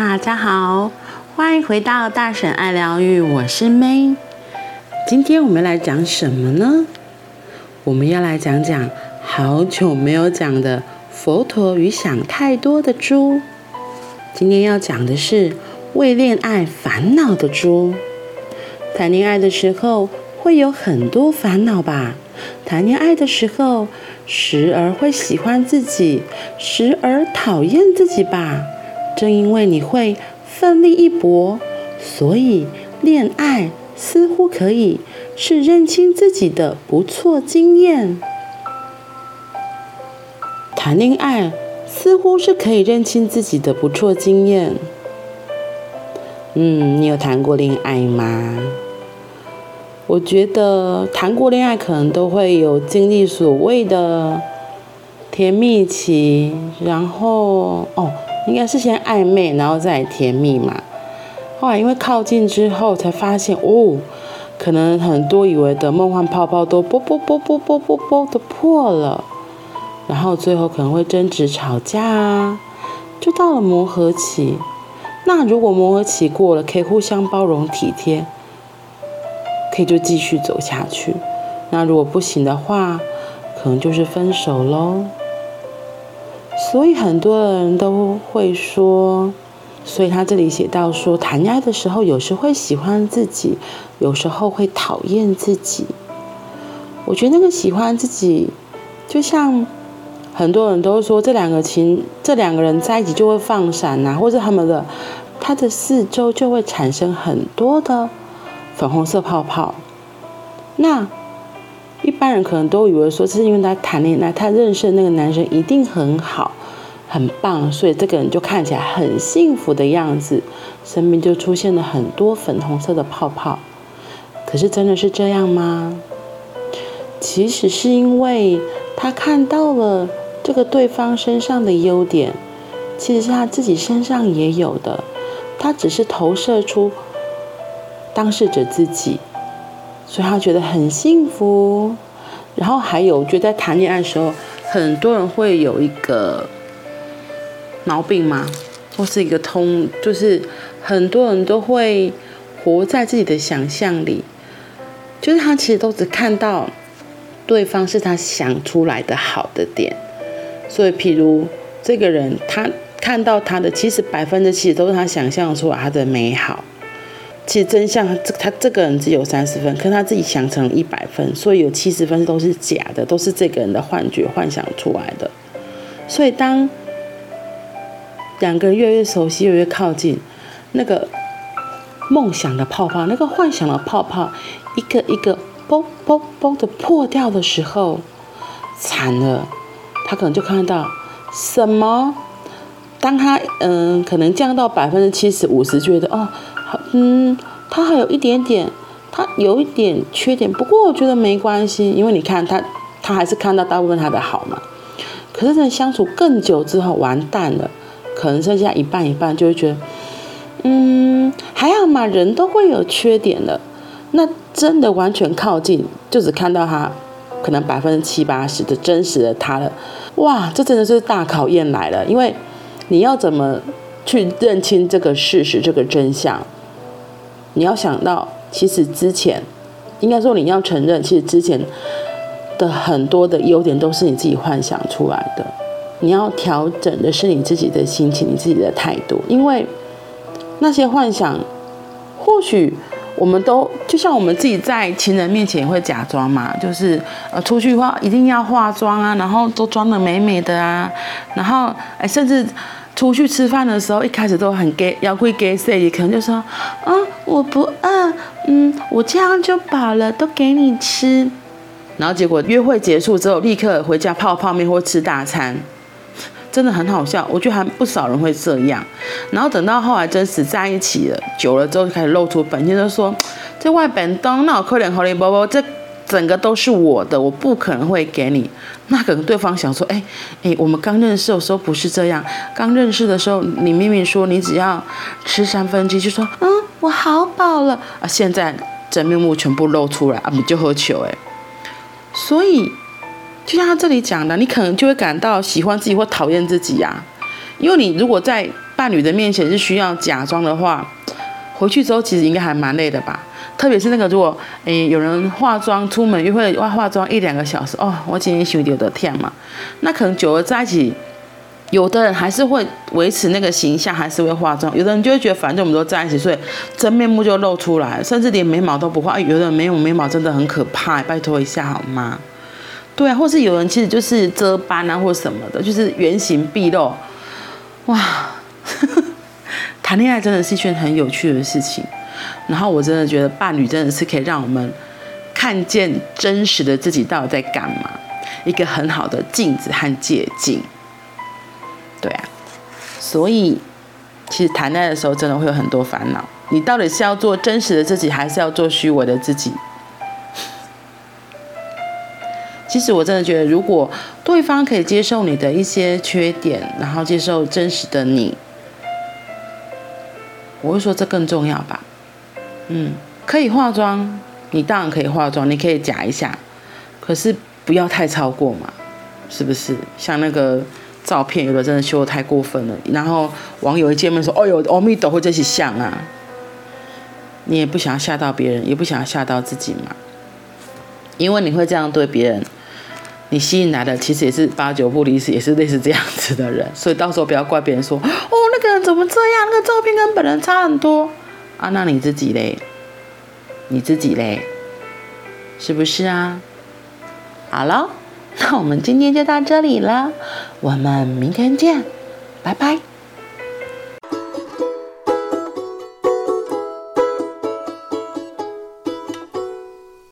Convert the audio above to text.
大家好，欢迎回到大婶爱疗愈，我是 May。今天我们来讲什么呢？我们要来讲讲好久没有讲的佛陀与想太多的猪。今天要讲的是为恋爱烦恼的猪。谈恋爱的时候会有很多烦恼吧？谈恋爱的时候，时而会喜欢自己，时而讨厌自己吧？正因为你会奋力一搏，所以恋爱似乎可以是认清自己的不错经验。谈恋爱似乎是可以认清自己的不错经验。嗯，你有谈过恋爱吗？我觉得谈过恋爱可能都会有经历所谓的甜蜜期，然后哦，应该是先暧昧，然后再甜蜜嘛。后来因为靠近之后才发现哦，可能很多以为的梦幻泡泡都啵啵啵啵啵啵啵的破了，然后最后可能会争执吵架啊，就到了磨合期。那如果磨合期过了，可以互相包容体贴。可以就继续走下去，那如果不行的话，可能就是分手喽。所以很多人都会说，所以他这里写到说，谈恋爱的时候，有时会喜欢自己，有时候会讨厌自己。我觉得那个喜欢自己，就像很多人都说，这两个情，这两个人在一起就会放闪呐、或者他们的他的四周就会产生很多的。粉红色泡泡，那一般人可能都以为说，这是因为他谈恋爱，他认识的那个男生一定很好、很棒，所以这个人就看起来很幸福的样子，身边就出现了很多粉红色的泡泡。可是真的是这样吗？其实是因为他看到了这个对方身上的优点，其实是他自己身上也有的，他只是投射出。当事者自己，所以他觉得很幸福。然后还有，就在谈恋爱的时候，很多人会有一个毛病吗，或是一个通，就是很多人都会活在自己的想象里，就是他其实都只看到对方是他想出来的好的点。所以，譬如这个人，他看到他的，其实百分之七十都是他想象出来他的美好。其实真相，这他这个人只有三十分，可是他自己想成一百分，所以有七十分都是假的，都是这个人的幻觉、幻想出来的。所以当两个人越来越熟悉、越来越靠近，那个梦想的泡泡、那个幻想的泡泡，一个一个啵啵啵的破掉的时候，惨了，他可能就看到什么？当他嗯，可能降到百分之七十、五十，觉得哦。嗯，他还有一点点，他有一点缺点，不过我觉得没关系，因为你看他，他还是看到大部分他的好嘛。可是，在相处更久之后，完蛋了，可能剩下一半一半，就会觉得，嗯，还好嘛，人都会有缺点的。那真的完全靠近，就只看到他可能百分之七八十的真实的他了。哇，这真的是大考验来了，因为你要怎么去认清这个事实，这个真相？你要想到，其实之前，应该说你要承认，其实之前的很多的优点都是你自己幻想出来的。你要调整的是你自己的心情，你自己的态度，因为那些幻想，或许我们都就像我们自己在情人面前也会假装嘛，就是呃出去化一定要化妆啊，然后都装得美美的啊，然后哎甚至。出去吃饭的时候，一开始都很给，要会给谁，可能就说，啊，我不饿，嗯，我这样就饱了，都给你吃。然后结果约会结束之后，立刻回家泡泡面或吃大餐，真的很好笑。我觉得还不少人会这样。然后等到后来真实在一起了，久了之后就开始露出本性，就说这外本东那我可怜可怜宝宝这。整个都是我的，我不可能会给你。那可能对方想说，哎哎，我们刚认识的时候不是这样。刚认识的时候，你明明说你只要吃三分之一，就说，嗯，我好饱了啊。现在真面目全部露出来啊，你就喝酒哎。所以，就像他这里讲的，你可能就会感到喜欢自己或讨厌自己呀、因为你如果在伴侣的面前是需要假装的话，回去之后其实应该还蛮累的吧。特别是那个如果诶有人化妆出门约会，化化妆一两个小时哦，我今天休有的天嘛，那可能久了在一起。有的人还是会维持那个形象，还是会化妆。有的人就会觉得，反正我们都在一起，所以真面目就露出来，甚至连眉毛都不画。有的人没有眉毛真的很可怕，拜托一下好吗？对啊，或是有人其实就是遮斑啊，或什么的，就是原形毕露。哇，谈恋爱真的是一件很有趣的事情。然后我真的觉得伴侣真的是可以让我们看见真实的自己到底在干嘛，一个很好的镜子和借镜。对啊，所以其实谈恋爱的时候真的会有很多烦恼。你到底是要做真实的自己，还是要做虚伪的自己？其实我真的觉得，如果对方可以接受你的一些缺点，然后接受真实的你，我会说这更重要吧。嗯，可以化妆，你当然可以化妆，你可以假一下，可是不要太超过嘛，是不是？像那个。照片有的真的修的太过分了，然后网友一见面说：“哦哟，阿弥陀佛，这是像啊！”你也不想要吓到别人，也不想要吓到自己嘛。因为你会这样对别人，你吸引来的其实也是八九不离十，也是类似这样子的人。所以到时候不要怪别人说：“哦，那个人怎么这样？那个照片跟本人差很多啊！”那你自己嘞？你自己嘞？是不是啊？好了。那我们今天就到这里了，我们明天见，拜拜。